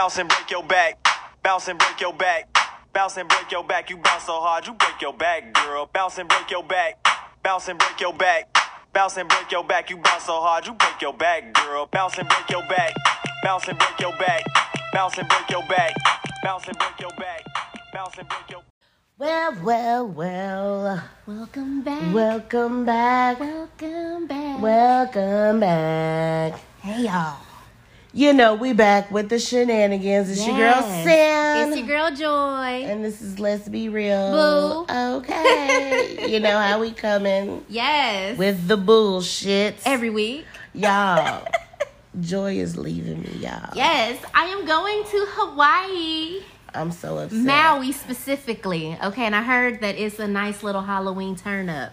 Bounce and break your back. Bounce and break your back. Bounce and break your back. You bounce so hard, you break your back, girl. Bounce and break your back. Bounce and break your back. Bounce and break your back. You bounce so hard, you break your back, girl. Bounce and break your back. Bounce and break your back. Bounce and break your back. Bounce and break your back. Bounce and break your Well, well, well. Welcome back. Welcome back. Welcome back. Welcome back. hey y'all. You know, we back with the shenanigans. It's your girl Yes. Sam. It's your girl Joy. And this is Let's Be Real. Boo. Okay. you know how we coming yes. with the bullshit. every week. y'all. Joy is leaving me, y'all. Yes, I am going to Hawaii. I'm so upset. Maui specifically. Okay, and I heard that it's a nice little Halloween turn up.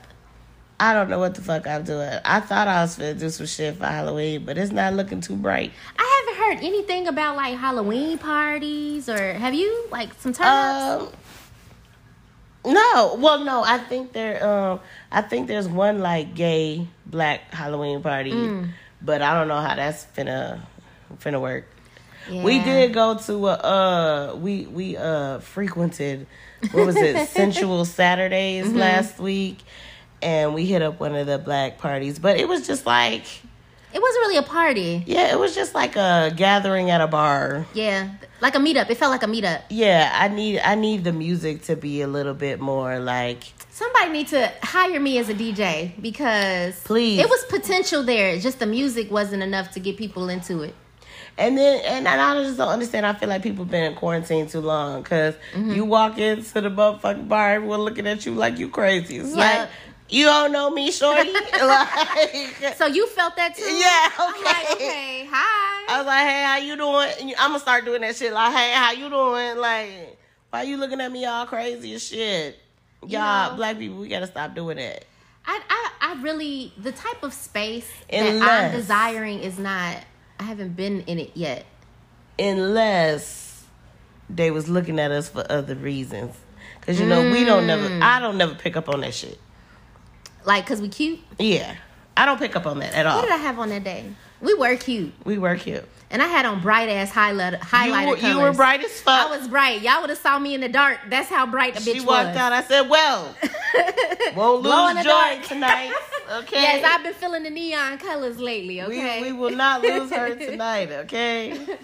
I don't know what the fuck I'm doing. I thought I was gonna do some shit for Halloween, but it's not looking too bright. I haven't heard anything about like Halloween parties or have you like some turn? Um, no, well, no. I think there. Um, I think there's one like gay black Halloween party, Mm. but I don't know how that's finna finna work. We did go to a uh we we uh frequented what was it sensual Saturdays Mm-hmm. last week and we hit up one of the black parties but it was just like It wasn't really a party. yeah it was just like a gathering at a bar Yeah, like a meetup. It felt like a meetup. yeah I need I need the music to be a little bit more like Somebody need to hire me as a DJ because Please. it was potential there. Just the music wasn't enough to get people into it. And then, and I just don't understand. I feel like people been in quarantine too long because Mm-hmm. you walk into the motherfucking bar, everyone looking at you like you crazy. It's Yeah. like you don't know me, shorty. like, So you felt that too? Yeah, I'm like, okay. okay, hi. I was like, hey, how you doing? I'm gonna start doing that shit. Like, hey, how you doing? Like, why you looking at me all crazy as shit? Y'all, know- black people, we gotta stop doing that. I, I, I really the type of space that I'm desiring is not. I haven't been in it yet. unless they was looking at us for other reasons. Cause you know we don't never. Mm. I don't never pick up on that shit. Like, cause we cute. Yeah, I don't pick up on that at all. What did I have on that day? We were cute, we were cute. and I had on bright ass highlight You highlighter were, colors. you were bright as fuck. I was bright. Y'all would have saw me in the dark. That's how bright the bitch was. she walked was. out. I said, "Well, won't lose joy tonight." Okay. Yes, I've been feeling the neon colors lately. Okay. We, we will not lose her tonight, okay?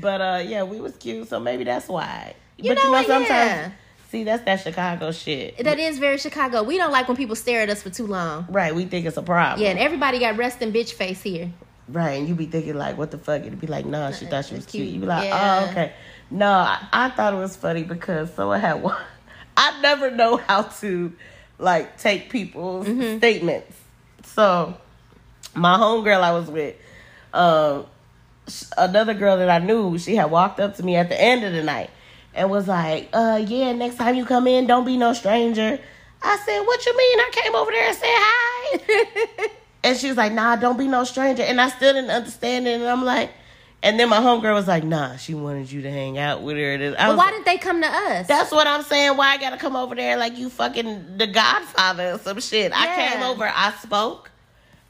But uh yeah, we was cute, so maybe that's why. But you but know what? Yeah. See that's that Chicago shit. that is very Chicago. We don't like when people stare at us for too long. right, we think it's a problem. Yeah, and everybody got resting bitch face here. Right, and you be thinking like, what the fuck? It'd be like, nah, she thought she was cute. cute. You be like, Yeah. oh, okay. No, I, I thought it was funny because someone had one. I never know how to like take people's Mm-hmm. statements. So my homegirl I was with, um, another girl that I knew, she had walked up to me at the end of the night and was like, uh, yeah, next time you come in, don't be no stranger. I said, what you mean? I came over there and said hi. And she was like, nah, don't be no stranger. And I still didn't understand it. And I'm like, and then my homegirl was like, nah, she wanted you to hang out with her. And I But why like, did they come to us? that's what I'm saying. Why I gotta come over there like you fucking the Godfather or some shit? I came over, I spoke,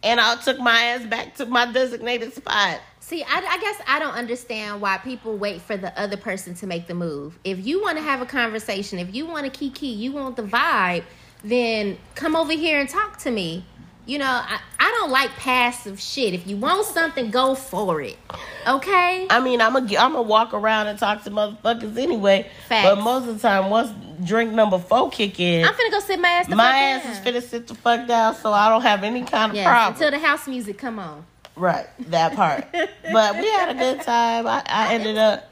and I took my ass back to my designated spot. See, I, I guess I don't understand why people wait for the other person to make the move. If you want to have a conversation, if you want to kiki, you want the vibe, then come over here and talk to me. You know, I, I don't like passive shit. If you want something, go for it. Okay? I mean, I'm gonna I'm gonna walk around and talk to motherfuckers anyway. Facts. But most of the time, once drink number four kick in, I'm finna go sit my ass the my ass down. is finna sit the fuck down, so I don't have any kind of Yes, problem. until the house music come on. Right, that part. but we had a good time. I, I ended up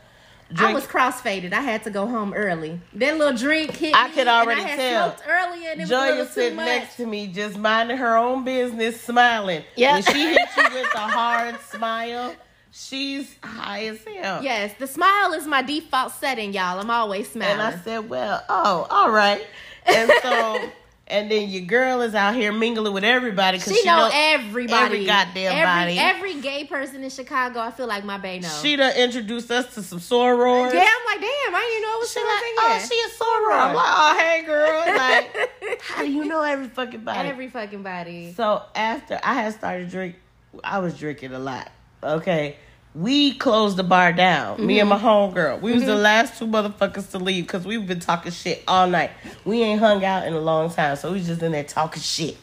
I drink. was crossfaded. I had to go home early. That little drink hit I me, could already I tell. earlier, and it was a Joy too sitting much. next to me, just minding her own business, smiling. Yeah. When she hits you with a hard smile, she's high as hell. Yes, the smile is my default setting, y'all. I'm always smiling. And I said, well, oh, all right. And so, and then your girl is out here mingling with everybody because she, she, know, know everybody, every goddamn every, body. Every gay person in Chicago, I feel like my bae know. She done introduced us to some sorors. yeah, I'm like, damn, I didn't know it was She like, oh, she a soror. I'm like, oh, hey, girl. Like, how do you know every fucking body? every fucking body. So after I had started drink, I was drinking a lot. Okay, we closed the bar down. Me and my Mm-hmm. homegirl. We was the last two motherfuckers to leave because we've been talking shit all night. We ain't hung out in a long time, so we was just in there talking shit.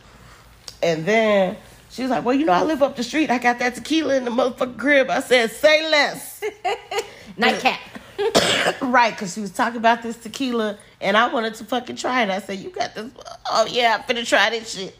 And then she was like, "Well, you know, I live up the street. I got that tequila in the motherfucking crib." I said, "Say less." Nightcap. right, because she was talking about this tequila, and I wanted to fucking try it. I said, "You got this? Oh yeah, I'm finna try this shit."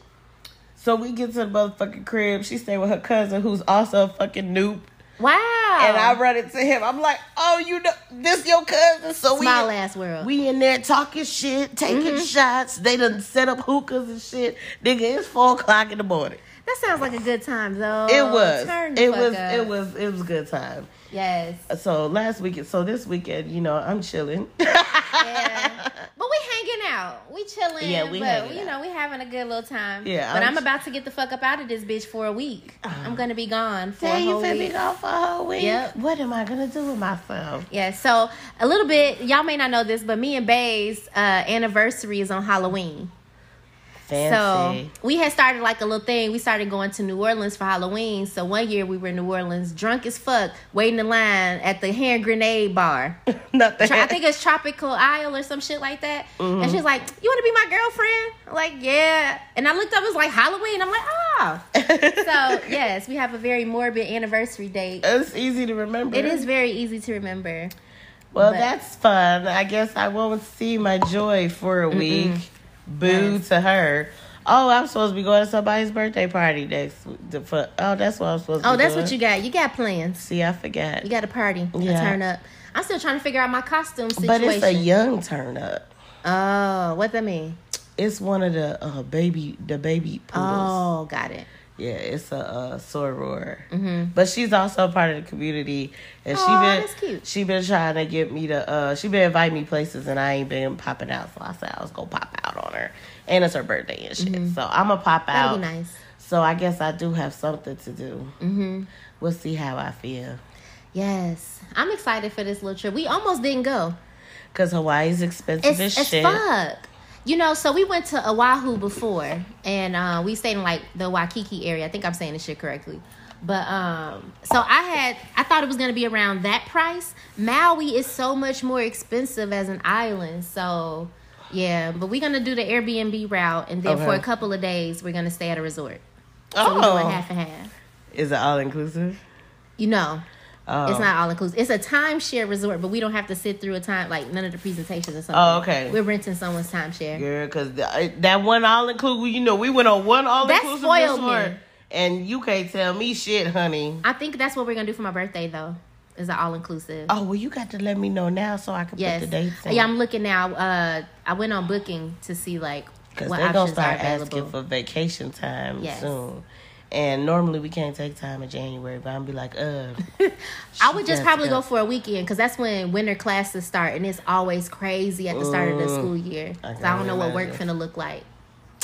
So we get to the motherfucking crib. She stayed with her cousin, who's also a fucking noob. Wow. And I run into him. I'm like, "Oh, you know, this your cousin?" So we Small ass world. we in there talking shit, taking mm-hmm. shots. They done set up hookahs and shit. Nigga, it's four o'clock in the morning. that sounds like a good time though. It was. It was. up. It was. It was a good time. Yes. So last weekend. So this weekend, you know, I'm chilling. Yeah. but we hanging out. We chilling. Yeah, we but you out. know, we having a good little time. Yeah, But I'm I'm, about to get the fuck up out of this bitch for a week. I'm gonna be gone for Damn, a you whole me week. off for a whole week. Yep. What am I gonna do with myself? Yeah, so a little bit, y'all may not know this, but me and Bay's uh, anniversary is on Halloween. Fancy. So we had started like a little thing. We started going to New Orleans for Halloween. So one year we were in New Orleans, drunk as fuck, waiting in line at the hand grenade bar. Not the Tro- I think it's Tropical Isle or some shit like that. And she's like, "You want to be my girlfriend?" I'm like, "Yeah." And I looked up, it was like Halloween. I'm like, "Ah." so yes, we have a very morbid anniversary date. it's easy to remember. It is very easy to remember. Well, but- that's fun. I guess I won't see my joy for a week. Boo to her. Oh, I'm supposed to be going to somebody's birthday party next. week. Oh, that's what I'm supposed to. Oh, that's doing. what you got. You got plans. See, I forgot. You got a party. Yeah. A turn up. I'm still trying to figure out my costume situation. but it's a young turn up. Oh, what that mean? It's one of the uh, baby, the baby poodles. Oh, got it. Yeah, it's a uh, soror. Mm-hmm. But she's also a part of the community, and she Aw, been she been trying to get me to. Uh, she been inviting me places, and I ain't been popping out. So I said I was gonna pop out on her, and it's her birthday and shit. So I'm gonna pop Mm-hmm. Out. be nice. So I guess I do have something to do. Mm-hmm. We'll see how I feel. Yes, I'm excited for this little trip. We almost didn't go. Cause Hawaii's expensive It's, as it's shit. fuck. You know, so we went to Oahu before, and uh, we stayed in like the Waikiki area. I think I'm saying this shit correctly. But um, so I had I thought it was gonna be around that price. Maui is so much more expensive as an island, so yeah. But we're gonna do the Airbnb route, and then for a couple of days we're gonna stay at a resort. So we're Oh, half and half. is it all inclusive? You know, Oh. it's not all inclusive. It's a timeshare resort, but we don't have to sit through a time like none of the presentations or something. Oh, okay. We're renting someone's timeshare. Yeah, cause that one all inclusive, you know, we went on one all inclusive resort, me. and you can't tell me shit, honey. I think that's what we're gonna do for my birthday though. Is an all inclusive. Oh well, you got to let me know now so I can yes. put the dates in. Yeah, I'm looking now. Uh, I went on booking to see like because what they're gonna start asking for vacation time Yes. soon. And normally we can't take time in January, but I'm be like, uh. I would just probably does go for a weekend because that's when winter classes start, and it's always crazy at the start of the school year. I so I don't know what work finna look like.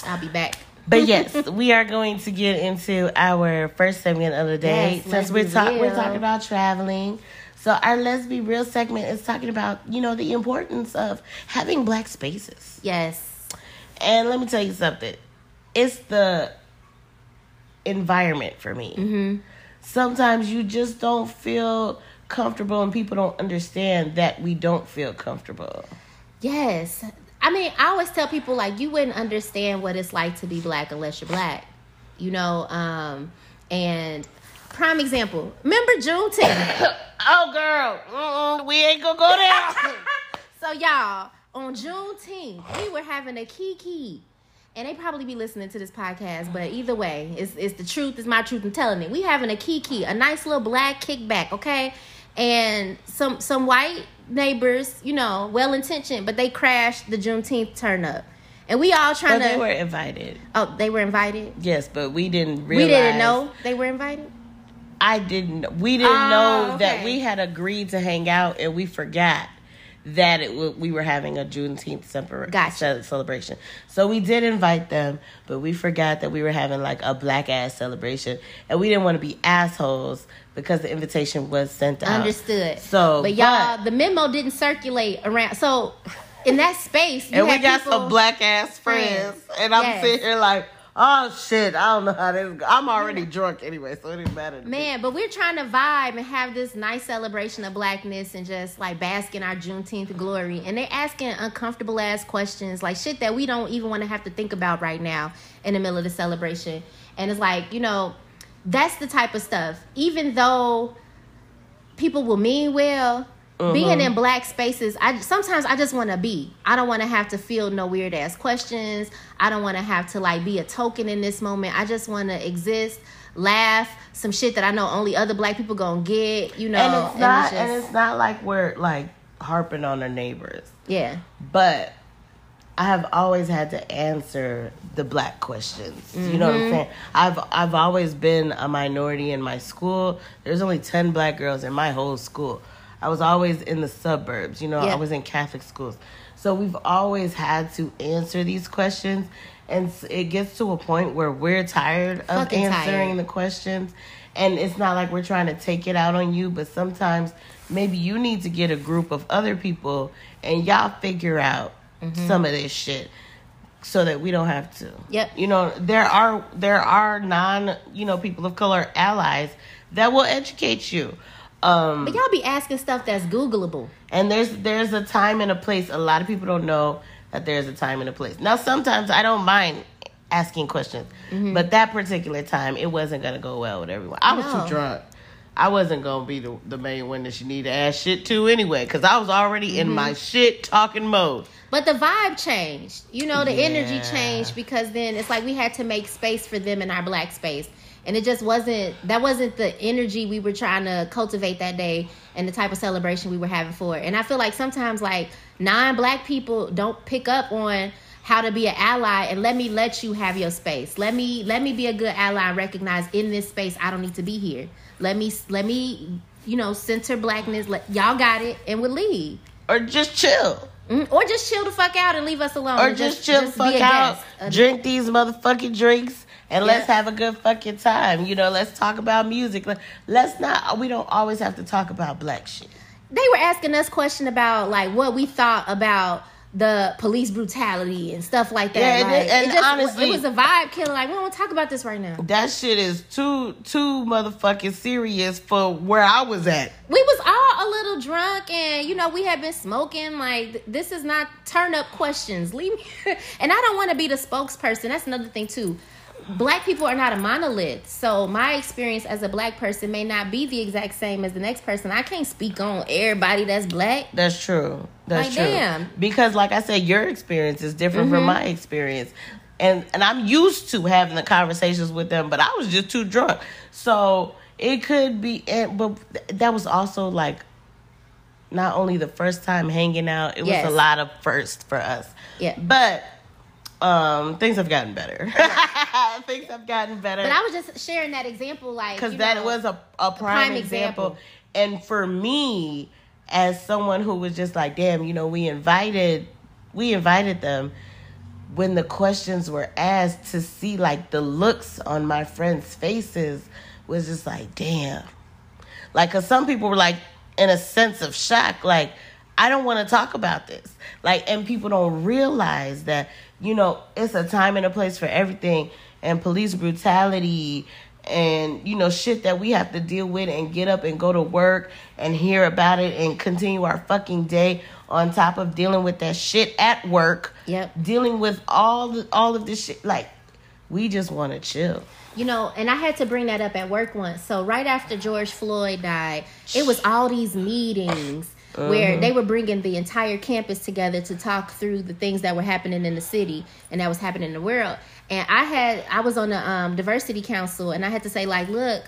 I'll be back. But yes, we are going to get into our first segment of the day Yes, since we're talking we're talking about traveling. So our let's be real segment is talking about you know the importance of having black spaces. Yes. And let me tell you something. It's the environment for me. Mm-hmm. Sometimes you just don't feel comfortable and people don't understand that we don't feel comfortable. Yes. I mean, I always tell people like you wouldn't understand what it's like to be black unless you're black. You know, um, and prime example. Remember Juneteenth? Oh girl, mm-mm, we ain't gonna go there. so y'all, on Juneteenth, we were having a kiki. And they probably be listening to this podcast, but either way, it's it's the truth, it's my truth, I'm telling it. We having a kiki, a nice little black kickback, okay? And some some white neighbors, you know, well intentioned, but they crashed the Juneteenth turn up. And we all trying to They were invited. Oh, they were invited? Yes, but we didn't realize. We didn't know they were invited? I didn't. We didn't Oh, know that we had agreed to hang out, and we forgot that it w- we were having a Juneteenth separ- Gotcha. celebration. So we did invite them, but we forgot that we were having like a black ass celebration, and we didn't want to be assholes because the invitation was sent out. Understood. So, but y'all, but- the memo didn't circulate around. So in that space, and we got some black ass friends, friends. and I'm Yes. sitting here like, Oh shit! I don't know how this. I'm already drunk anyway, so it didn't matter. to me. Man, but we're trying to vibe and have this nice celebration of blackness and just like bask in our Juneteenth glory. And they're asking uncomfortable ass questions, like shit that we don't even want to have to think about right now in the middle of the celebration. And it's like, you know, that's the type of stuff. Even though people will mean well, being in black spaces, I sometimes I just want to be. I don't want to have to feel no weird ass questions. I don't want to have to like be a token in this moment. I just want to exist, laugh, some shit that I know only other black people gonna get. You know, and it's not, just- and it's not like we're like harping on our neighbors, yeah, but I have always had to answer the black questions. You know what Mm-hmm. I'm saying? I've I've always been a minority in my school. There's only ten black girls in my whole school. I was always in the suburbs. You know, Yeah. I was in Catholic schools, so we've always had to answer these questions. And it gets to a point where we're tired of Fucking answering tired. the questions. And it's not like we're trying to take it out on you, but sometimes maybe you need to get a group of other people and y'all figure out Mm-hmm. some of this shit so that we don't have to. Yep. You know, there are there are non, you know, people of color allies that will educate you. Um but y'all be asking stuff that's Googleable. and there's there's a time and a place. A lot of people don't know that there's a time and a place. Now sometimes I don't mind asking questions, Mm-hmm. but that particular time it wasn't gonna go well with everyone. I was No. too drunk. I wasn't gonna be the, the main one that she need to ask shit to anyway, because I was already in Mm-hmm. my shit talking mode. But the vibe changed. You know, the energy changed because then it's like we had to make space for them in our black space. And it just wasn't that wasn't the energy we were trying to cultivate that day and the type of celebration we were having for it. And I feel like sometimes like non-black people don't pick up on how to be an ally and let me let you have your space. Let me let me be a good ally and recognize in this space I don't need to be here. Let me let me you know center blackness. Let, y'all got it and we'll leave. Or just chill. Mhm. Or just chill the fuck out and leave us alone. Or and just, chill the fuck out. guest. Uh, drink these motherfucking drinks and let's have a good fucking time. You know, let's talk about music. Let- Let's not we don't always have to talk about black shit. They were asking us question about like what we thought about the police brutality and stuff like that. Yeah, like, it- and it just, honestly- it was a vibe killer. Like we don't talk about this right now. That shit is too too motherfucking serious for where I was at. We was all a little drunk, and you know we had been smoking. Like this is not turn up questions. Leave me, and I don't want to be the spokesperson. That's another thing too. Black people are not a monolith, so my experience as a black person may not be the exact same as the next person. I can't speak on everybody that's black. That's true. That's Like, true. damn. Because like I said, your experience is different from my experience. And and I'm used to having the conversations with them, but I was just too drunk. So it could be and but that was also like not only the first time hanging out, it was Yes. a lot of first for us. Yeah. But um things have gotten better. things have gotten better. But I was just sharing that example, like because that know, was a, a prime, prime example. example. and for me as someone who was just like damn you know we invited we invited them when the questions were asked to see like the looks on my friends faces was just like damn like because some people were like in a sense of shock like i don't want to talk about this like and people don't realize that you know it's a time and a place for everything and police brutality and you know shit that we have to deal with and get up and go to work and hear about it and continue our fucking day on top of dealing with that shit at work Yep. dealing with all the, all of this shit like we just want to chill You know, and I had to bring that up at work once. So right after George Floyd died, it was all these meetings where mm-hmm. they were bringing the entire campus together to talk through the things that were happening in the city and that was happening in the world. And I had I was on the um, diversity council, and I had to say like, look,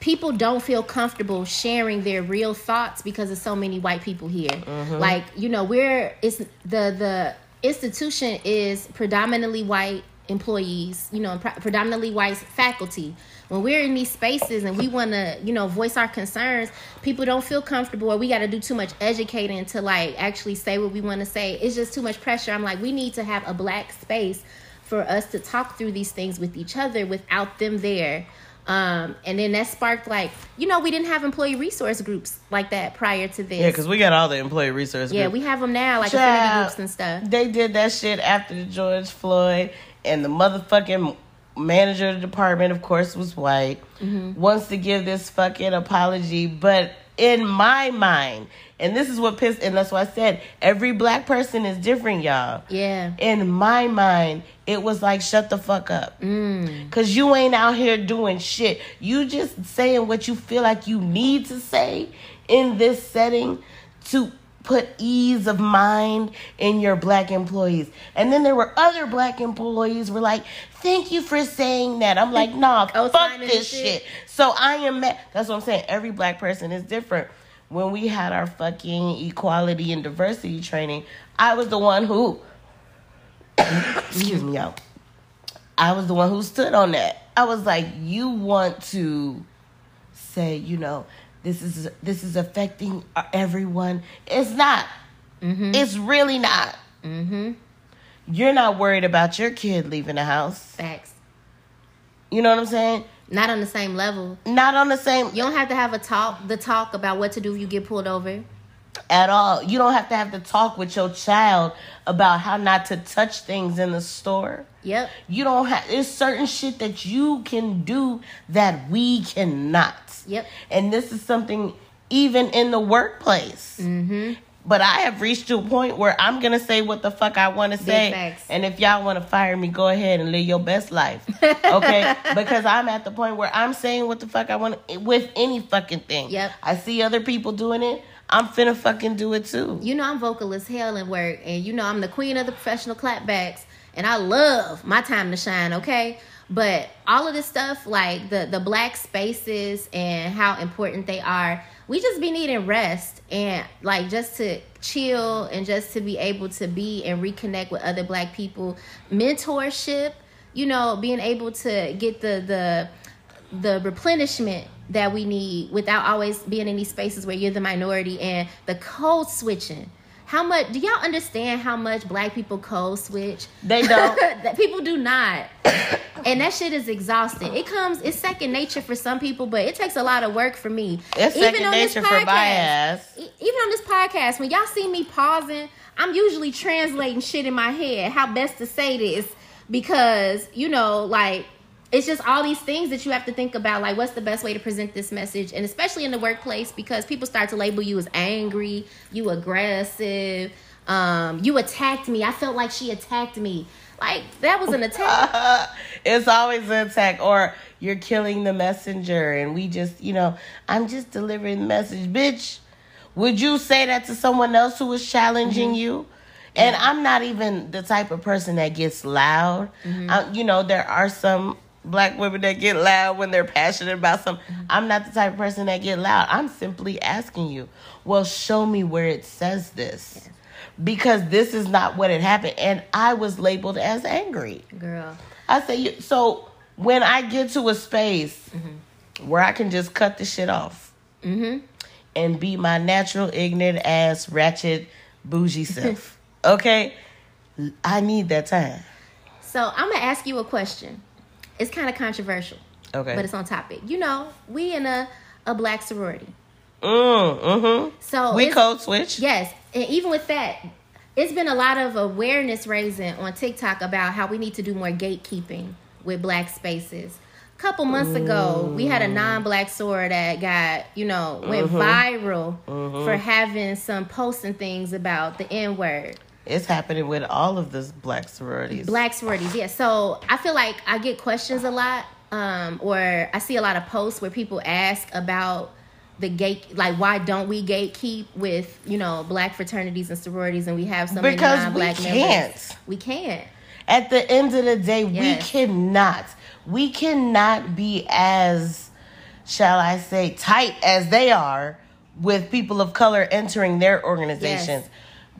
people don't feel comfortable sharing their real thoughts because of so many white people here. Like, you know, we're it's the the institution is predominantly white employees, you know, pre- predominantly white faculty. When we're in these spaces and we want to, you know, voice our concerns, people don't feel comfortable or we got to do too much educating to like actually say what we want to say. It's just too much pressure. I'm like, we need to have a black space for us to talk through these things with each other without them there. Um, and then that sparked like, you know, we didn't have employee resource groups like that prior to this. yeah because we got all the employee resource Yeah, groups. we have them now, like affinity groups and stuff. They did that shit after the George Floyd, and the motherfucking manager of the department, of course, was white, wants to give this fucking apology, but in my mind, and this is what pissed, and that's why I said every black person is different, y'all. Yeah. In my mind, it was like shut the fuck up, Mm. cause you ain't out here doing shit. You just saying what you feel like you need to say in this setting to put ease of mind in your black employees. And then there were other black employees were like, "Thank you for saying that." I'm like, "Nah, fuck this shit. shit." So I am mad. That's what I'm saying. Every black person is different. When we had our fucking equality and diversity training, I was the one who excuse me, y'all. I was the one who stood on that. I was like, you want to say, you know, this is this is affecting everyone. It's not. It's really not. Mm-hmm. You're not worried about your kid leaving the house. Facts. You know what I'm saying? Not on the same level. Not on the same You don't have to have a talk, the talk about what to do if you get pulled over. At all. You don't have to have to talk with your child about how not to touch things in the store. Yep. You don't have there's certain shit that you can do that we cannot. Yep. And this is something even in the workplace. Mm-hmm. But I have reached a point where I'm gonna say what the fuck I want to say, and if y'all want to fire me, go ahead and live your best life, okay? because I'm at the point where I'm saying what the fuck I want with any fucking thing. Yep. I see other people doing it. I'm finna fucking do it too. You know I'm vocal as hell in work, and you know I'm the queen of the professional clapbacks, and I love my time to shine. Okay, but all of this stuff, like the the black spaces and how important they are, we just be needing rest and like just to chill and just to be able to be and reconnect with other black people, mentorship. You know, being able to get the the the replenishment that we need without always being in these spaces where you're the minority and the code switching. How much do y'all understand how much black people code switch? They don't. people do not. and that shit is exhausting. It comes it's second nature for some people, but it takes a lot of work for me. It's second nature for my ass. e- Even on this podcast, when y'all see me pausing, I'm usually translating shit in my head, how best to say this because, you know, like it's just all these things that you have to think about like what's the best way to present this message? And especially in the workplace because people start to label you as angry you aggressive um you attacked me. I felt like she attacked me. Like that was an attack. It's always an attack or you're killing the messenger and we just you know i'm just delivering the message. Bitch would you say that to someone else who was challenging you? And i'm not even the type of person that gets loud. I- you know there are some black women that get loud when they're passionate about something i'm not the type of person that get loud. I'm simply asking you well show me where it says this. Because this is not what had happened. And i was labeled as angry. Girl. I say you. So when I get to a space where I can just cut the shit off mm-hmm. and be my natural, ignorant ass, ratchet, bougie self, okay, I need that time. so i'm gonna ask you a question it's kind of controversial Okay. but it's on topic you know we in a a black sorority Mm, mm-hmm. so We code switch. Yes, and even with that, it's been a lot of awareness raising on TikTok about how we need to do more gatekeeping with black spaces. A couple months ago, we had a non-black soror that got, you know, went viral for having some posting things about the N-word. It's happening with all of this black sororities. Black sororities, yeah. So I feel like I get questions a lot, um, or I see a lot of posts where people ask about the gate, like why don't we gatekeep with you know black fraternities and sororities, and we have so many Because we non-black members. can't. We can't. At the end of the day, Yes. we cannot. We cannot be as, shall I say, tight as they are with people of color entering their organizations. Yes.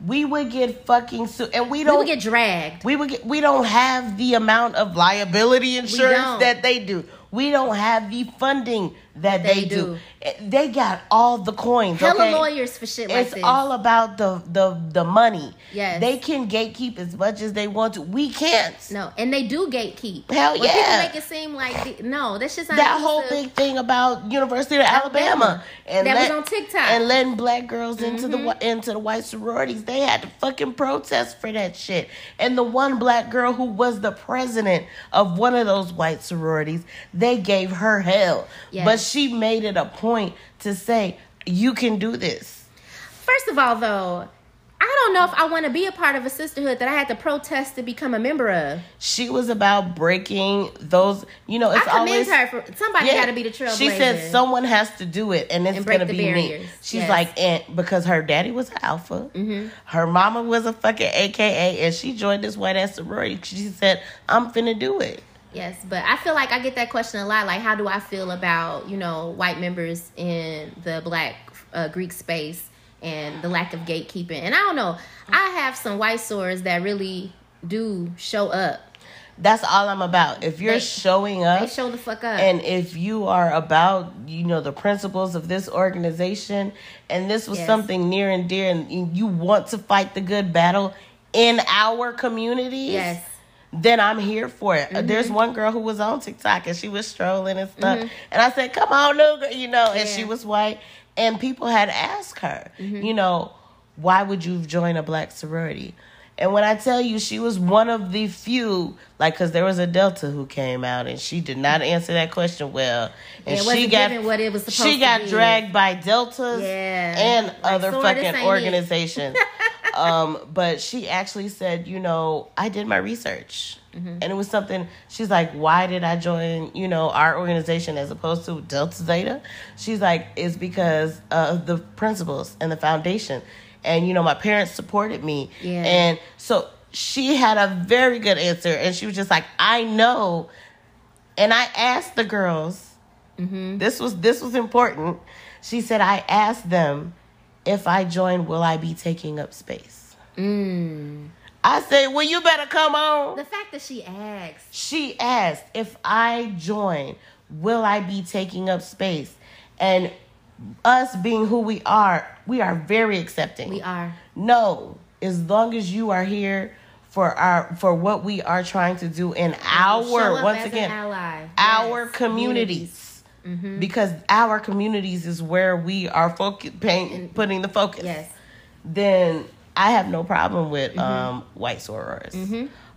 We would get fucking sued, and we don't We would get dragged. we would get, we don't have the amount of liability insurance that they do. We don't have the funding that They they, do. do. Eh, They got all the coins. Hella okay? lawyers for shit like it's this. all about the the the money. Yes. they can gatekeep as much as they want to. We can't. no, and they do gatekeep. Hell When people yeah. make it seem like the- no, that's just not that whole to- big thing about University of Alabama, Alabama. and That was on TikTok. Mm-hmm. and letting black girls into the into the white sororities. They had to fucking protest for that shit. And the one black girl who was the president of one of those white sororities, they gave her hell. Yes. But she made it a point to say, "You can do this." First of all, though, I don't know if I want to be a part of a sisterhood that I had to protest to become a member of. She was about breaking those. You know, it's I commend always her for somebody got to be the trailblazer. She said someone has to do it, and it's And gonna be me. She's Yes. like, and because her daddy was an alpha, Mm-hmm. her mama was a fucking AKA, and she joined this white ass sorority. She said, "I'm finna do it." Yes, but I feel like I get that question a lot. Like, how do I feel about you know white members in the Black uh, Greek space and the lack of gatekeeping? And I don't know. I have some white sorors that really do show up. That's all I'm about. If you're They- showing up, They show the fuck up. and if you are about you know the principles of this organization and this was Yes. something near and dear and you want to fight the good battle in our communities yes. Then i'm here for it. Uh, there's one girl who was on tiktok and she was strolling and stuff. And i said come on new girl you know and she was white. And people had asked her Mm-hmm. you know why would you join a black sorority and when I tell you she was one of the few, like, because there was a Delta who came out and she did not answer that question well, and Yeah, she got what it was supposed she got be. dragged by Deltas Yeah. and Like, other fucking organizations. um, but she actually said, you know, I did my research. Mm-hmm. And it was something she's like, why did I join, you know, our organization as opposed to Delta Zeta? She's like, it's because of the principles and the foundation. And you know, my parents supported me. Yeah. And so she had a very good answer and she was just like, I know. And I asked the girls, Mm-hmm. this was this was important. She said, I asked them if I join, will I be taking up space? mm. I said, Well, you better come on. the fact that she asked. She asked, If I join, will I be taking up space? And us being who we are, we are very accepting. We are. No, as long as you are here for our for what we are trying to do in our once again our Yes. communities. Mm-hmm. Because our communities is where we are focus, paying, putting the focus. Yes. Then I have no problem with Mm-hmm. um, white sorors.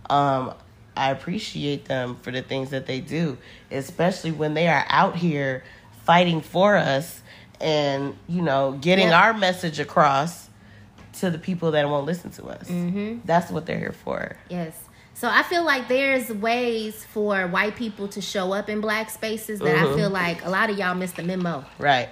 Um, I appreciate them for the things that they do, especially when they are out here fighting for us and you know getting Yep. our message across to the people that won't listen to us. Mm-hmm. That's what they're here for. Yes. So I feel like there's ways for white people to show up in black spaces that Mm-hmm. I feel like a lot of y'all missed the memo. Right.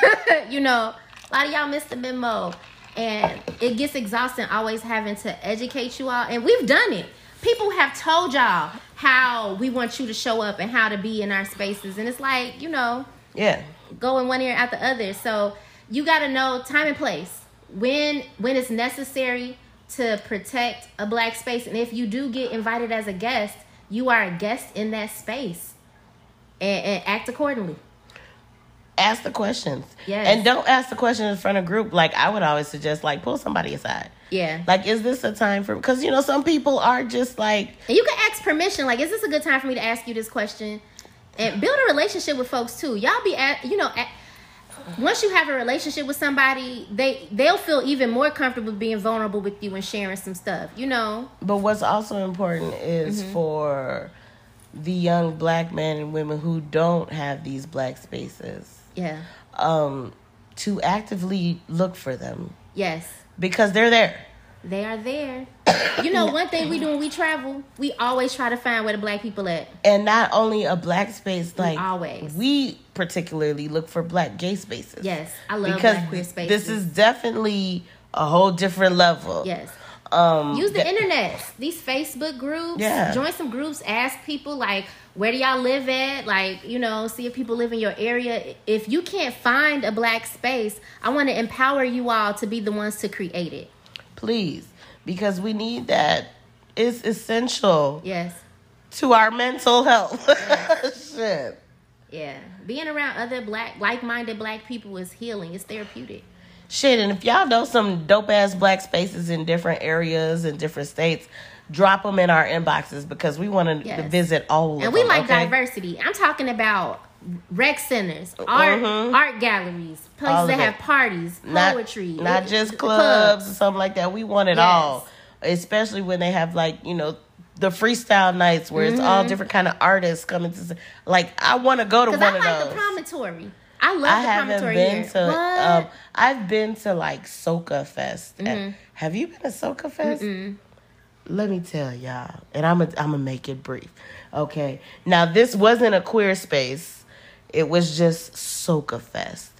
you know, a lot of y'all missed the memo. And it gets exhausting always having to educate you all. And we've done it. People have told y'all how we want you to show up and how to be in our spaces. And it's like, you know, Yeah. Go in one ear out the other. So you got to know time and place when when it's necessary to protect a black space. And if you do get invited as a guest, you are a guest in that space, and, and act accordingly. ask the questions. Yes. And don't ask the questions in front of group. Like I would always suggest, like pull somebody aside. Yeah. Like, is this a time for? Because you know, some people are just like, And you can ask permission. Like, is this a good time for me to ask you this question? And build a relationship with folks too. Y'all be at, you know, at, once you have a relationship with somebody, they they'll feel even more comfortable being vulnerable with you and sharing some stuff. You know. but what's also important is Mm-hmm. for the young black men and women who don't have these black spaces, Yeah. um, to actively look for them Yes. because they're there. They are there. You know, one thing we do when we travel, we always try to find where the black people at. And not only a black space, like always. we particularly look for black gay spaces. Yes, I love because black queer spaces. this is definitely a whole different level. yes. Um, Use the th- internet. These Facebook groups. Yeah. Join some groups. Ask people like, where do y'all live at? Like, you know, see if people live in your area. If you can't find a black space, I want to empower you all to be the ones to create it. Please, because we need that. It's essential Yes. to our mental health. Shit. Yeah, being around other black, like-minded black people is healing. It's therapeutic. Shit, and if y'all know some dope ass black spaces in different areas in different states, drop them in our inboxes because we want to Yes. visit all of And we like okay? diversity. I'm talking about rec centers, art, Mhm. art galleries, places that it. have parties, Not, poetry, not it- just the clubs or something like that. We want it Yes. all, especially when they have like you know the freestyle nights where it's all different kind of artists coming to. Like I want to go to one I of like those. the promontory. I love I the haven't promontory been here. to. Um, I've been to like Soca Fest. Mm-hmm. have you been to Soca Fest? Let me tell y'all, and I'm gonna I'm gonna make it brief. Okay, now this wasn't a queer space; it was just Soca Fest.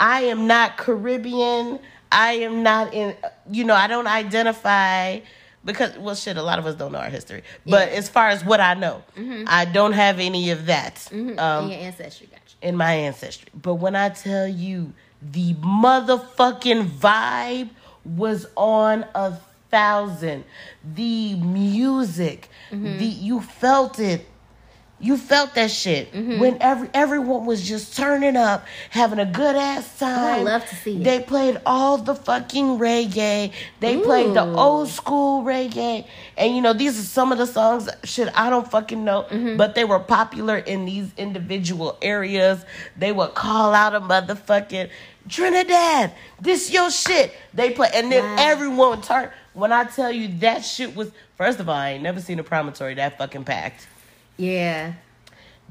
I am not Caribbean. I am not in. You know, I don't identify because well, shit. A lot of us don't know our history, but Yeah. as far as what I know, I don't have any of that. Mhm. Um, In your ancestry, got you. in my ancestry. But when I tell you the motherfucking vibe was on a thousand, the music, the you felt it. You felt that shit when every everyone was just turning up, having a good ass time. I love to see it. They played all the fucking reggae. They played the old school reggae, and you know these are some of the songs. Shit, I don't fucking know, Mm-hmm. but they were popular in these individual areas. They would call out a motherfucking Trinidad. This your shit. They play, and then Wow. everyone would turn. When I tell you that shit was, first of all, I ain't never seen a promontory that fucking packed. Yeah.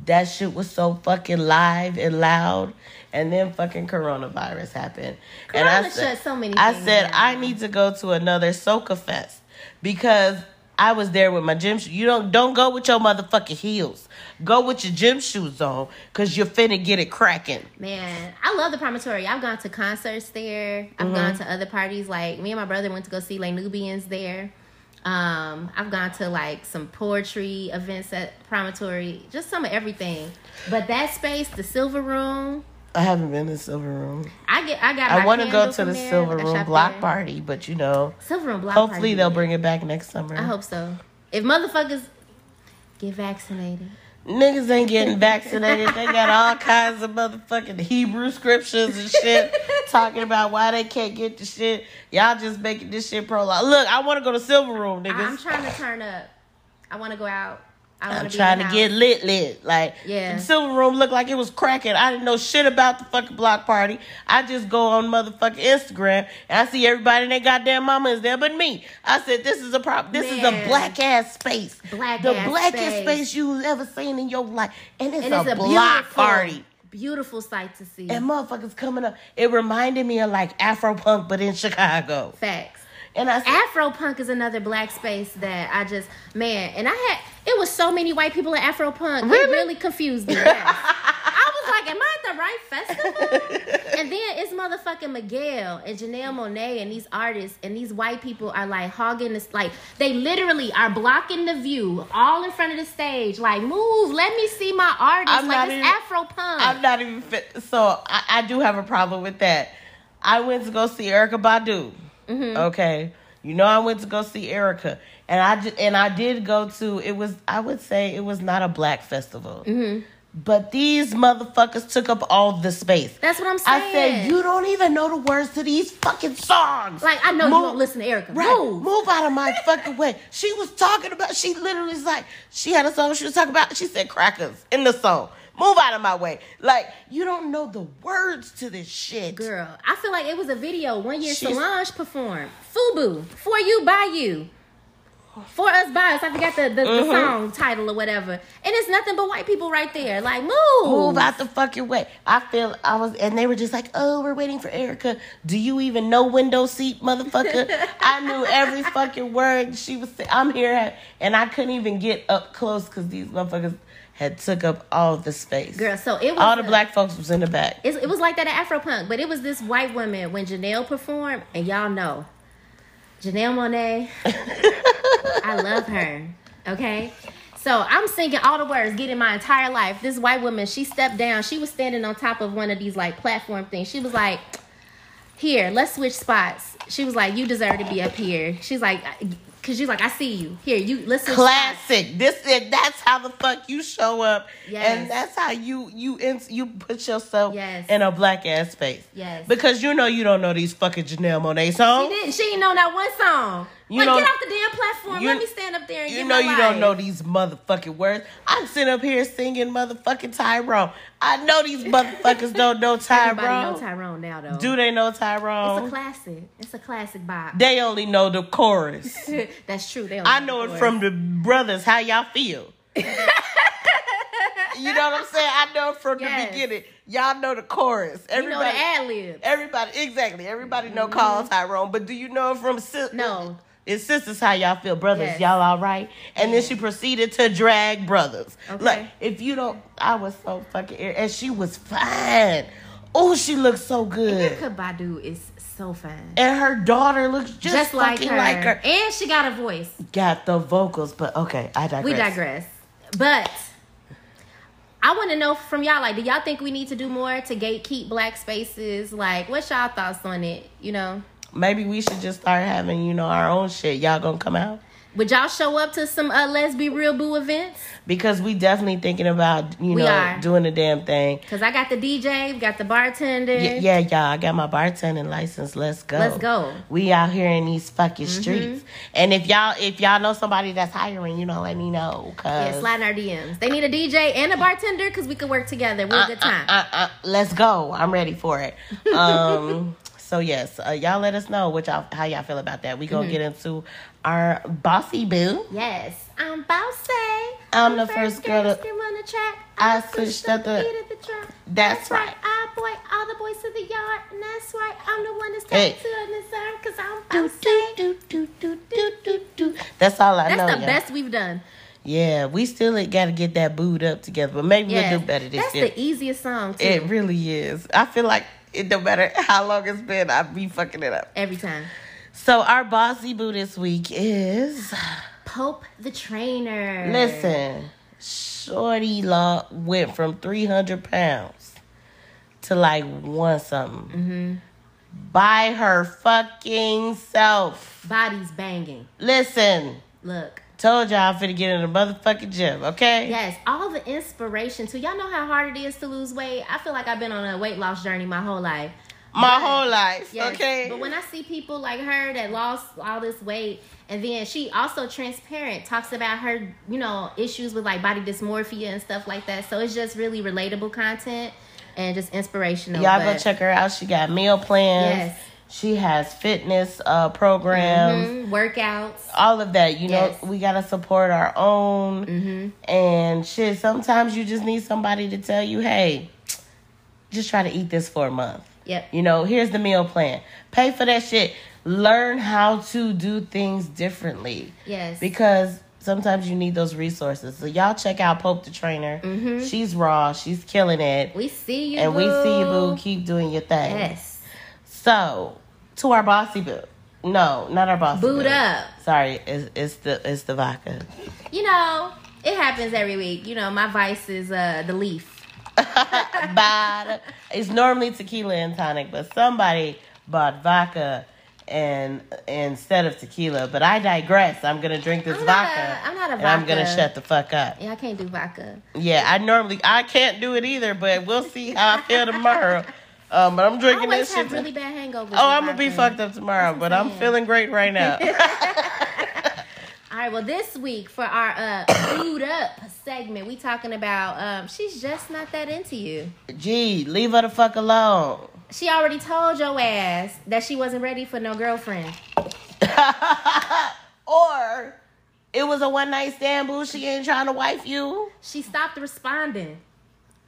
That shit was so fucking live and loud. And then fucking coronavirus happened. and I Corona said, so many I said down. I need to go to another Soca Fest because I was there with my gym shoes. You don't don't go with your motherfucking heels. Go with your gym shoes on because you're finna get it cracking. Man, I love the promontory. I've gone to concerts there. Mm-hmm. I've gone to other parties. Like me and my brother went to go see Les Nubians there. Um, I've gone to like some poetry events at promontory. Just some of everything. But that space, the Silver Room, I haven't been to the Silver Room. I get. I got. I want to go to the there. Silver Room block there. party, but you know, Silver Room block hopefully party. they'll bring it back next summer. I hope so. If motherfuckers get vaccinated, Niggas ain't getting vaccinated. They got all kinds of motherfucking Hebrew scriptures and shit talking about why they can't get the shit. Y'all just making this shit prologue. Look, I want to go to Silver Room, niggas. I'm trying to turn up. I want to go out. I'm trying to the get lit, lit. Like, Yeah. the Silver Room looked like it was cracking. I didn't know shit about the fucking block party. I just go on motherfucking Instagram and I see everybody and their goddamn mama is there, but me. I said, this is a problem. This is a black ass space. Black the ass blackest space. space you've ever seen in your life, and it's, and a, it's a block party. beautiful sight to see. And motherfuckers coming up. It reminded me of like Afro punk, but in Chicago. Facts. And I Afro punk is another black space that I just man, and I had it was so many white people in Afro punk. It Really? really confused me. I was like, am I at the right festival? and then it's motherfucking Miguel and Janelle Monáe and these artists and these white people are like hogging this like they literally are blocking the view all in front of the stage. Like, move, let me see my artist. I'm like it's Afro punk. I'm not even fit. So I, I do have a problem with that. I went to go see Erykah Badu. Mm-hmm. Okay. You know I went to go see Erykah, and I and I did go to. It was I would say it was not a black festival, Mm-hmm. but these motherfuckers took up all the space. That's what I'm saying. I said you don't even know the words to these fucking songs. like I know you don't listen to Erykah. Right. Move. Move. out of my fucking way. She was talking about, she literally was like, she had a song she was talking about, she said crackers in the song. Move out of my way. Like, you don't know the words to this shit. Girl, I feel like it was a video one year She's- Solange performed. Fubu, for you, by you. For us, by us. I forgot the, the, Mm-hmm. the song title or whatever. And it's nothing but white people right there. Like, move. Move out the fucking way. I feel I was, and they were just like, "Oh, we're waiting for Erykah. Do you even know window seat, motherfucker?" I knew every fucking word she was saying. I'm here, and I couldn't even get up close because these motherfuckers had took up all the space. Girl, so it was. all the a- black folks was in the back. It, it was like that at Afropunk, but it was this white woman when Janelle performed, and y'all know Janelle Monáe. I love her. Okay. So I'm singing all the words, getting my entire life. This white woman, she stepped down. She was standing on top of one of these like platform things. She was like, "Here, let's switch spots." She was like, "You deserve to be up here." She's like, Cause you're like, I see you. Here, you listen. Classic. This is that's how the fuck you show up, Yes. and that's how you you ins you put yourself Yes. in a black ass space. Yes. Because you know you don't know these fucking Janelle Monáe She songs. didn't. She didn't know that one song. You like, know- get off the damn platform. you- Let me stand up there and You know you life. don't know these motherfucking words. I'm sitting up here singing motherfucking Tyrone. I know these motherfuckers don't know Tyrone. Everybody know Tyrone now, though. Do they know Tyrone? It's a classic. It's a classic bop. They only know the chorus. That's true. They I know it chorus. from the brothers. How y'all feel? you know what I'm saying? I know from Yes. the beginning. Y'all know the chorus. You know the Everybody, ad libs. everybody, exactly. Everybody know mm-hmm. Call Tyrone, but do you know it from? No. It's sisters. How y'all feel, brothers? Yes. Y'all all right? And then she proceeded to drag brothers. Okay. Like if you don't, I was so fucking, and she was fine. Oh, she looks so good. Erykah Badu is so fine. And her daughter looks just, Just like her. like her. And she got a voice. Got the vocals, but okay, I digress. We digress. But I want to know from y'all, like, do y'all think we need to do more to gatekeep black spaces? Like, what's y'all thoughts on it? You know? Maybe we should just start having, you know, our own shit. Y'all gonna come out? Would y'all show up to some uh, Let's Be Real Boo events? Because we definitely thinking about, you We know, are. doing the damn thing. Because I got the DJ, we got the bartender. Y- yeah, y'all, I got my bartending license. Let's go. Let's go. Mm-hmm. We out here in these fucking streets. And if y'all if y'all know somebody that's hiring, you know, let me know. Cause Yeah, slide in our DMs. They need a DJ and a bartender because we could work together. We're a good time. Uh, uh, let's go. I'm ready for it. Um so yes, uh, y'all let us know what y'all how y'all feel about that. We Mm-hmm. gonna get into our bossy boo. yes, I'm bossy. I'm the first girl to- to on the track. I switched up the- of the drum. That's right. I boy all the boys to the yard, and that's right. I'm the one that's Hey. tattooed on his arm because I'm Do, bossy. do, do, do, do, do, do. That's all I That's know. the y'all. best we've done. Yeah, we still got to get that booed up together, but maybe Yes. we'll do better this That's year. That's the easiest song too. It really is. I feel like it no matter how long it's been, I be fucking it up. Every time. So our bossy boo this week is Pope the Trainer. listen. Shorty Law went from three hundred pounds to like one something Mm-hmm. by her fucking self. Body's banging. Listen, Look. Told y'all I'm finna get in the motherfucking gym, okay? Yes, all the inspiration too. Y'all know how hard it is to lose weight. I feel like I've been on a weight loss journey my whole life. My whole life, Yes, okay? But when I see people like her that lost all this weight, and then she also transparent talks about her, you know, issues with like body dysmorphia and stuff like that. So it's just really relatable content and just inspirational. Y'all go check her out. She got meal plans. Yes. She has fitness uh, programs. Mhm, workouts. All of that, you Yes. know, we gotta support our own hmm and shit. Sometimes you just need somebody to tell you, "Hey, just try to eat this for a month." Yep. You know, here's the meal plan. Pay for that shit. Learn how to do things differently Yes. because sometimes you need those resources. So y'all check out Pope the Trainer. Mhm. She's raw. She's killing it. we see you. and we see you, boo. boo. Keep doing your thing. Yes. So, to our bossy boo. No, not our bossy Boot boo. up. Sorry, it's, it's the it's the vodka. You know, it happens every week. You know, my vice is uh the leaf. Bad. It's normally tequila and tonic, but somebody bought vodka and instead of tequila. But I digress. I'm gonna drink this I'm vodka. a- I'm not a and I'm gonna shut the fuck up. Yeah, I can't do vodka. Yeah, I normally I can't do it either, but we'll see how I feel tomorrow. Um, but I'm drinking this shit. really bad hangovers. oh, I'm gonna be vodka. fucked up tomorrow, but I'm I'm feeling great right now. All right, well, this week for our uh food up segment, we talking about um she's just not that into you. Gee, leave her the fuck alone. She already told your ass that she wasn't ready for no girlfriend. or it was a one night stand, boo. She ain't trying to wife you. She stopped responding.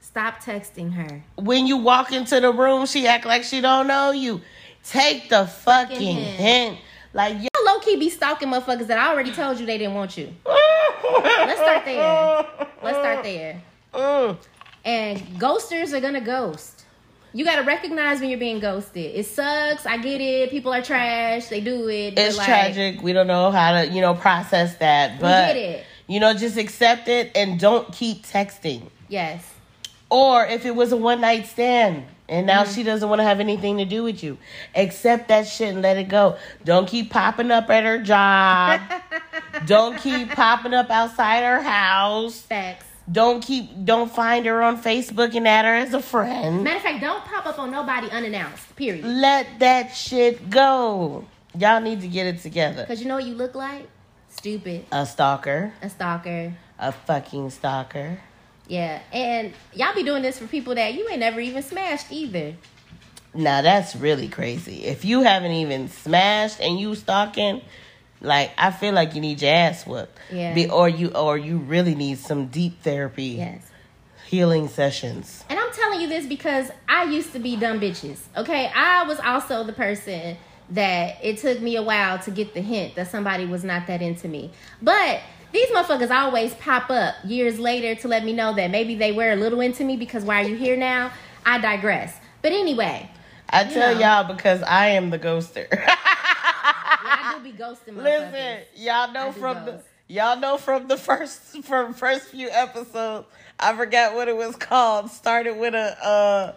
Stop texting her. When you walk into the room, she act like she don't know you. Take the fucking Fucking hint. hint. Like, yo. Low key be stalking motherfuckers that I already told you they didn't want you. Let's start there. Let's start there. Mm. And ghosters are gonna ghost. You gotta recognize when you're being ghosted. It sucks. I get it. People are trash. They do it. It's like, tragic. We don't know how to, you know, process that. But, get it. you know, just accept it and don't keep texting. Yes. Or if it was a one night stand and now Mm-hmm. she doesn't want to have anything to do with you, accept that shit and let it go. Don't keep popping up at her job. don't keep popping up outside her house. Facts. Don't keep don't find her on Facebook and add her as a friend. Matter of fact, don't pop up on nobody unannounced. Period. Let that shit go. Y'all need to get it together. Cause you know what you look like? Stupid. A stalker. A stalker. A fucking stalker. Yeah. And y'all be doing this for people that you ain't never even smashed either. Now that's really crazy. If you haven't even smashed and you stalking, like I feel like you need your ass whooped. Yeah. Be, or you or you really need some deep therapy, Yes. healing sessions. And I'm telling you this because I used to be dumb bitches. Okay, I was also the person that it took me a while to get the hint that somebody was not that into me. But these motherfuckers always pop up years later to let me know that maybe they were a little into me because why are you here now? I digress. But anyway, I tell know. y'all because I am the ghoster. yeah, I do be ghosting. Listen, y'all know from the y'all know from the first from first few episodes. I forgot what it was called. Started with a uh,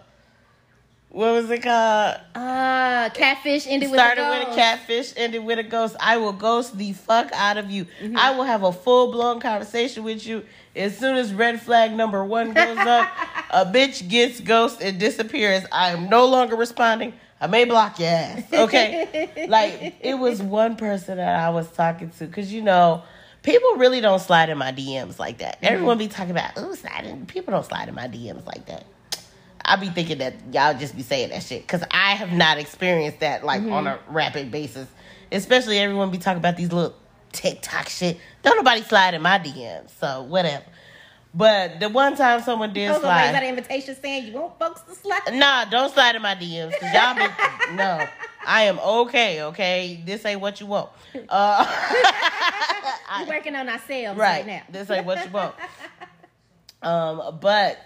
what was it called? Uh, catfish ended with a ghost. Started a with a catfish, ended with a ghost. I will ghost the fuck out of you. Mm-hmm. I will have a full blown conversation with you as soon as red flag number one goes up. a bitch gets ghost and disappears. I am no longer responding. I may block your ass. Okay, like it was one person that I was talking to because you know. People really don't slide in my DMs like that. Mm-hmm. Everyone be talking about, ooh, sliding. People don't slide in my DMs like that. I be thinking that y'all just be saying that shit because I have not experienced that like on a rapid basis. Especially everyone be talking about these little TikTok shit. Don't nobody slide in my DMs, so whatever. But the one time someone did was gonna raise that invitation saying you want folks to slide. nah, don't slide in my DMs because y'all be no. I am okay, okay. This ain't what you want. Uh, We're working on ourselves right, right now. This ain't what you want. um, but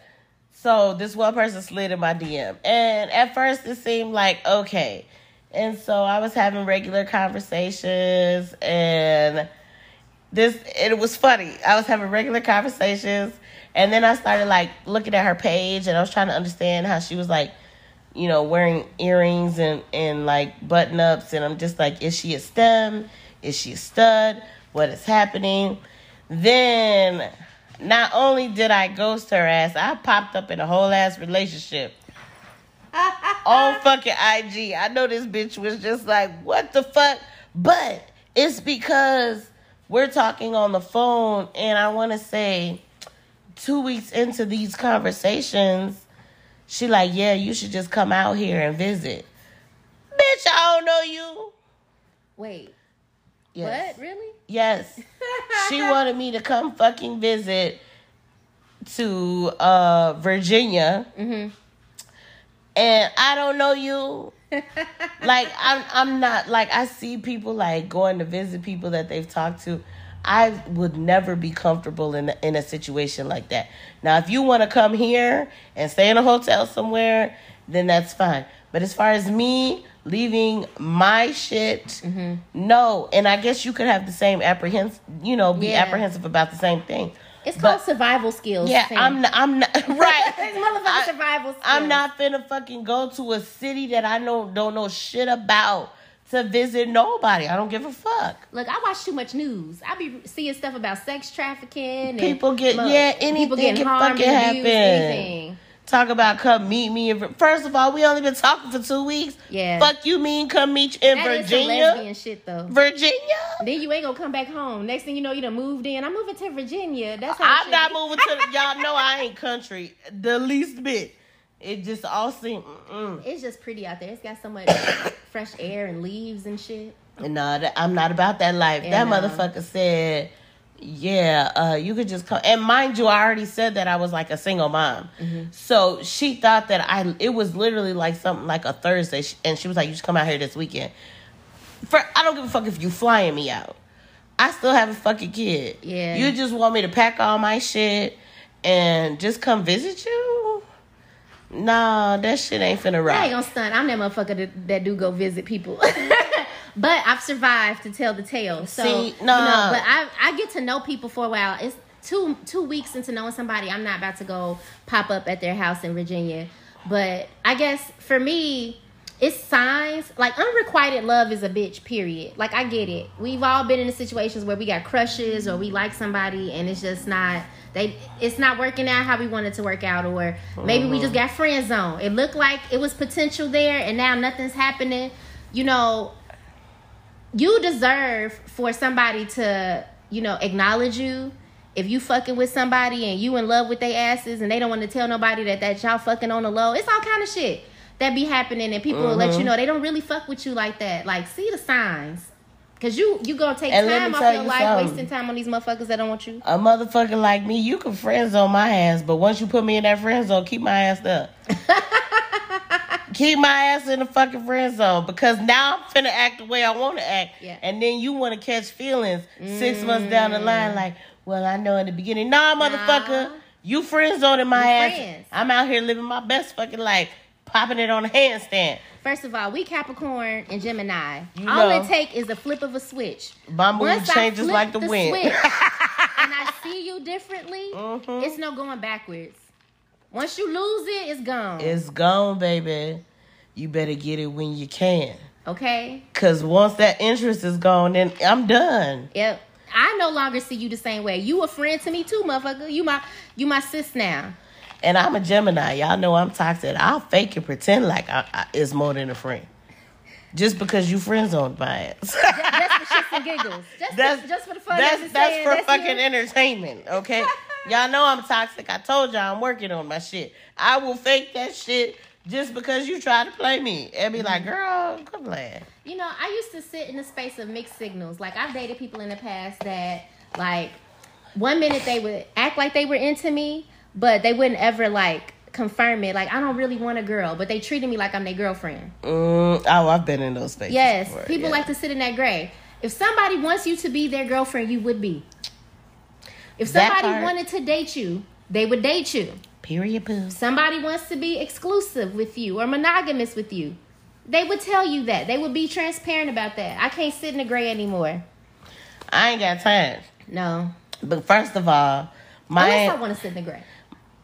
so this one person slid in my DM, and at first it seemed like okay, and so I was having regular conversations, and this it was funny. I was having regular conversations, and then I started like looking at her page, and I was trying to understand how she was like. You know, wearing earrings and, and like button ups, and I'm just like, is she a STEM? Is she a stud? What is happening? Then, not only did I ghost her ass, I popped up in a whole ass relationship on fucking IG. I know this bitch was just like, what the fuck? But it's because we're talking on the phone, and I want to say, two weeks into these conversations, she like, yeah, you should just come out here and visit. Bitch, I don't know you. Wait, Yes. what? Really? Yes. she wanted me to come fucking visit to uh Virginia. Mm-hmm. And I don't know you. like I'm I'm not like I see people like going to visit people that they've talked to. I would never be comfortable in in a situation like that. Now, if you want to come here and stay in a hotel somewhere, then that's fine. But as far as me leaving my shit, Mm-hmm. no. And I guess you could have the same apprehensive, you know, be Yeah. apprehensive about the same thing. It's But- called survival skills. Yeah. I'm not, I'm not right. It's motherfucking survival skills. I'm not finna fucking go to a city that I know don't know shit about to visit nobody. I don't give a fuck. Look, I watch too much news. I be seeing stuff about sex trafficking. And People get- mo- yeah, people anything getting can harmed fucking abused, happen. Anything. Talk about come meet me. In, First of all, we only been talking for two weeks. Yeah. Fuck you mean come meet you in That is Virginia? lesbian shit though. Virginia? Then you ain't gonna come back home. Next thing you know, you done moved in. I'm moving to Virginia. That's how I'm not be. moving to y'all know I ain't country the least bit. It just all seemed mm-mm. It's just pretty out there. It's got so much fresh air and leaves and shit. No, I'm not about that life. Yeah, that motherfucker said, "Yeah, uh, you could just come." And mind you, I already said that I was like a single mom, Mm-hmm. so she thought that I. It was literally like something like a Thursday, and she was like, "You should come out here this weekend." For I don't give a fuck if you flying me out. I still have a fucking kid. Yeah. you just want me to pack all my shit and just come visit you? Nah, that shit ain't finna I ain't gonna stunt. I'm that motherfucker that, that do go visit people. but I've survived to tell the tale. So See, nah. know, but I I get to know people for a while. It's two two weeks into knowing somebody. I'm not about to go pop up at their house in Virginia. But I guess for me, it's signs like unrequited love is a bitch period like i get it we've all been in the situations where we got crushes or we like somebody and it's just not they it's not working out how we wanted to work out or maybe we just mm-hmm. got friend zone it looked like it was potential there and now nothing's happening you know you deserve for somebody to you know acknowledge you if you fucking with somebody and you in love with their asses and they don't want to tell nobody that that y'all fucking on the low it's all kind of shit that be happening and people will let Mm-hmm. you know they don't really fuck with you like that like see the signs because you you gonna take And time off your you life something. wasting time on these motherfuckers that don't want you A motherfucker like me, you can friend zone my ass, but once you put me in that friend zone, keep my ass up. keep my ass in the fucking friend zone because now I'm finna act the way I want to act, Yeah. and then you want to catch feelings six months down the line, like, well, I know in the beginning, nah, motherfucker, Nah. you friend zoning my We ass. friends. I'm out here living my best fucking life, popping it on a handstand. First of all, we Capricorn and Gemini. You All know. it take is a flip of a switch. My mood Once I changes flip like the, wind. switch and I see you differently, Mhm. it's no going backwards. Once you lose it, it's gone. it's gone, baby. You better get it when you can. okay? Cause once that interest is gone, then I'm done. Yep. I no longer see you the same way. You a friend to me too, motherfucker. You my you my sis now. And I'm a Gemini. Y'all know I'm toxic. I'll fake and pretend like I, I, it's more than a friend. Just because you friend zoned my ass. Just, just for shits and giggles. Just, that's for, just for the fun. that's of it, that's saying for that's fucking entertainment, okay? Y'all know I'm toxic. I told y'all I'm working on my shit. I will fake that shit just because you try to play me and be like, girl, come playing. You know, I used to sit in the space of mixed signals. Like I've dated people in the past that like one minute they would act like they were into me, but they wouldn't ever like confirm it. Like I don't really want a girl, but they treated me like I'm their girlfriend. Mm, oh, I've been in those spaces. Yes, before, people yeah. like to sit in that gray. If somebody wants you to be their girlfriend, you would be. If somebody part. wanted to date you, they would date you. period poo. somebody wants to be exclusive with you or monogamous with you, they would tell you that. They would be transparent about that. I can't sit in the gray anymore. I ain't got time. No. But first of all, my Unless I want to sit in the gray.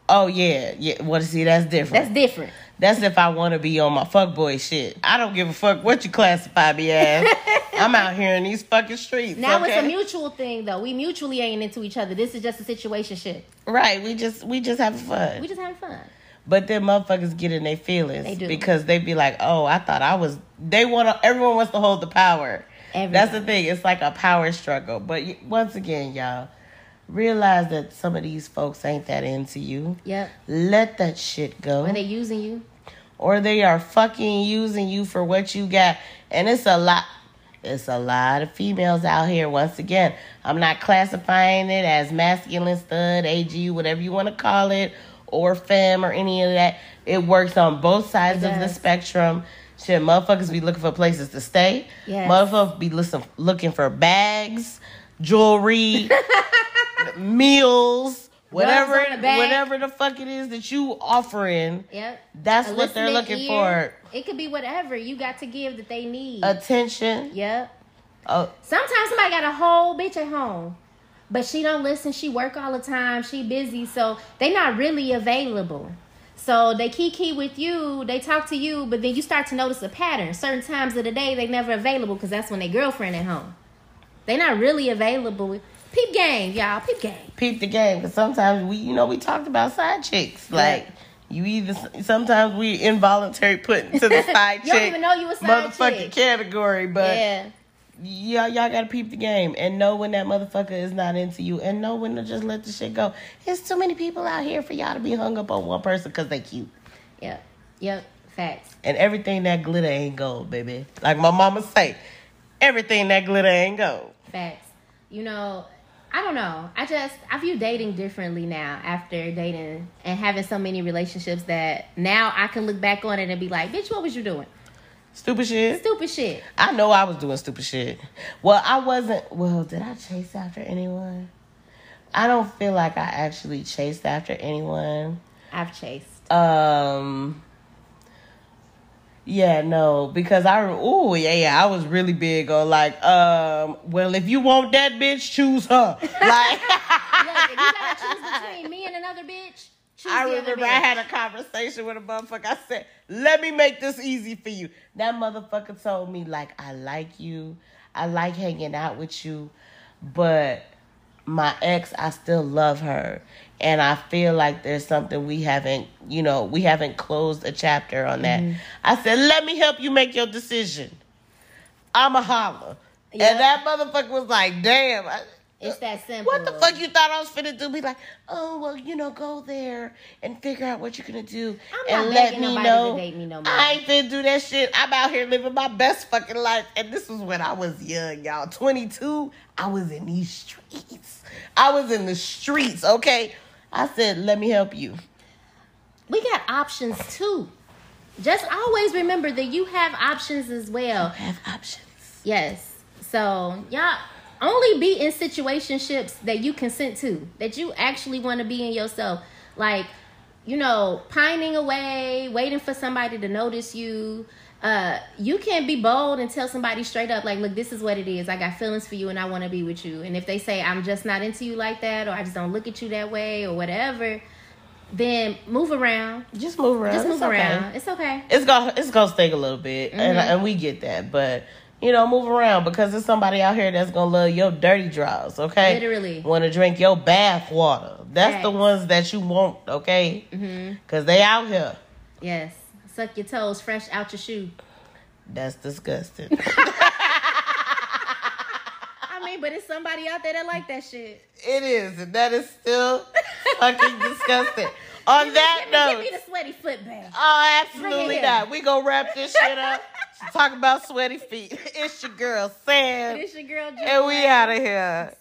oh yeah, yeah. Well, see, that's different. That's different. That's if I want to be on my fuckboy shit. I don't give a fuck what you classify me as. I'm out here in these fucking streets. Now okay? it's a mutual thing though. We mutually ain't into each other. This is just a situation shit. right. We just we just having fun. We just having fun. but then motherfuckers get in their feelings They do. because they be like, "Oh, I thought I was." They want to. Everyone wants to hold the power. That's the thing. It's like a power struggle. But once again, y'all realize that some of these folks ain't that into you. Yep. Let that shit go. When they using you. or they are fucking using you for what you got. And it's a lot. It's a lot of females out here. Once again, I'm not classifying it as masculine stud, AG, whatever you want to call it, or femme or any of that. It works on both sides of the spectrum. Shit, motherfuckers be looking for places to stay. Yes. Motherfuckers be listen, looking for bags, jewelry, meals, whatever, the whatever the fuck it is that you offering. Yep. That's A what they're looking ear. for. It could be whatever you got to give that they need. Attention. yep. Oh, Sometimes somebody got a whole bitch at home, but she don't listen. She work all the time. She busy, so they not really available. So they kiki with you, they talk to you, but then you start to notice a pattern. Certain times of the day they never available because that's when their girlfriend at home. They not really available. Peep game, y'all. Peep game. peep the game. Because sometimes we, you know, we talked about side chicks. Like, you either, sometimes we involuntary put into the side You don't even know you a side motherfucking chick. category. But yeah. y'all, y'all got to peep the game and know when that motherfucker is not into you and know when to just let the shit go. There's too many people out here for y'all to be hung up on one person because they cute. Yep. Yep. Facts. And everything that glitter ain't gold, baby. Like my mama say, everything that glitter ain't gold. Facts. You know, I don't know. I just I view dating differently now after dating and having so many relationships that now I can look back on it and be like, bitch, what was you doing? Stupid shit. Stupid shit. I know I was doing stupid shit. Well, I wasn't. Well, did I chase after anyone? I don't feel like I actually chased after anyone. I've chased. Um. Yeah, no, because I oh yeah yeah I was really big on like um well if you want that bitch choose her like Look, if you gotta choose between me and another bitch, Choose I remember I had a conversation with a motherfucker. I said, "Let me make this easy for you." That motherfucker told me like, "I like you. I like hanging out with you, but my ex, I still love her, and I feel like there's something we haven't, you know, we haven't closed a chapter on that." Mm-hmm. I said, "Let me help you make your decision." I'm a holler, Yep. and that motherfucker was like, "Damn." I, It's that simple. what the fuck you thought I was finna do? Be like, oh well, you know, go there and figure out what you're gonna do I'm and not let me know. me no more. I ain't finna do that shit. I'm out here living my best fucking life, and this was when I was young, y'all. 22. I was in these streets. I was in the streets. Okay. I said, let me help you. We got options too. Just always remember that you have options as well. Have options. Yes. So y'all only be in situationships that you consent to, that you actually want to be in yourself. Like, you know, pining away, waiting for somebody to notice you. Uh, you can't be bold and tell somebody straight up, like, look, this is what it is. I got feelings for you and I want to be with you. And if they say I'm just not into you like that, or I just don't look at you that way, or whatever, then move around. Just move around. Just It's move okay. around. It's okay. It's gonna it's gonna stink a little bit, and Mm-hmm. and we get that, but. You know, move around because there's somebody out here that's gonna love your dirty draws, okay? Literally. Want to drink your bath water. That's the ones that you want, okay? Mm-hmm. Because they out here. Yes. Suck your toes fresh out your shoe. That's disgusting. I mean, but it's somebody out there that like that shit. it is, and that is still fucking disgusting. On that give, me, note, give me the sweaty foot bath. oh, absolutely here. not. We gonna wrap this shit up. Talk about sweaty feet. It's your girl Sam, It's your girl, and we out of here.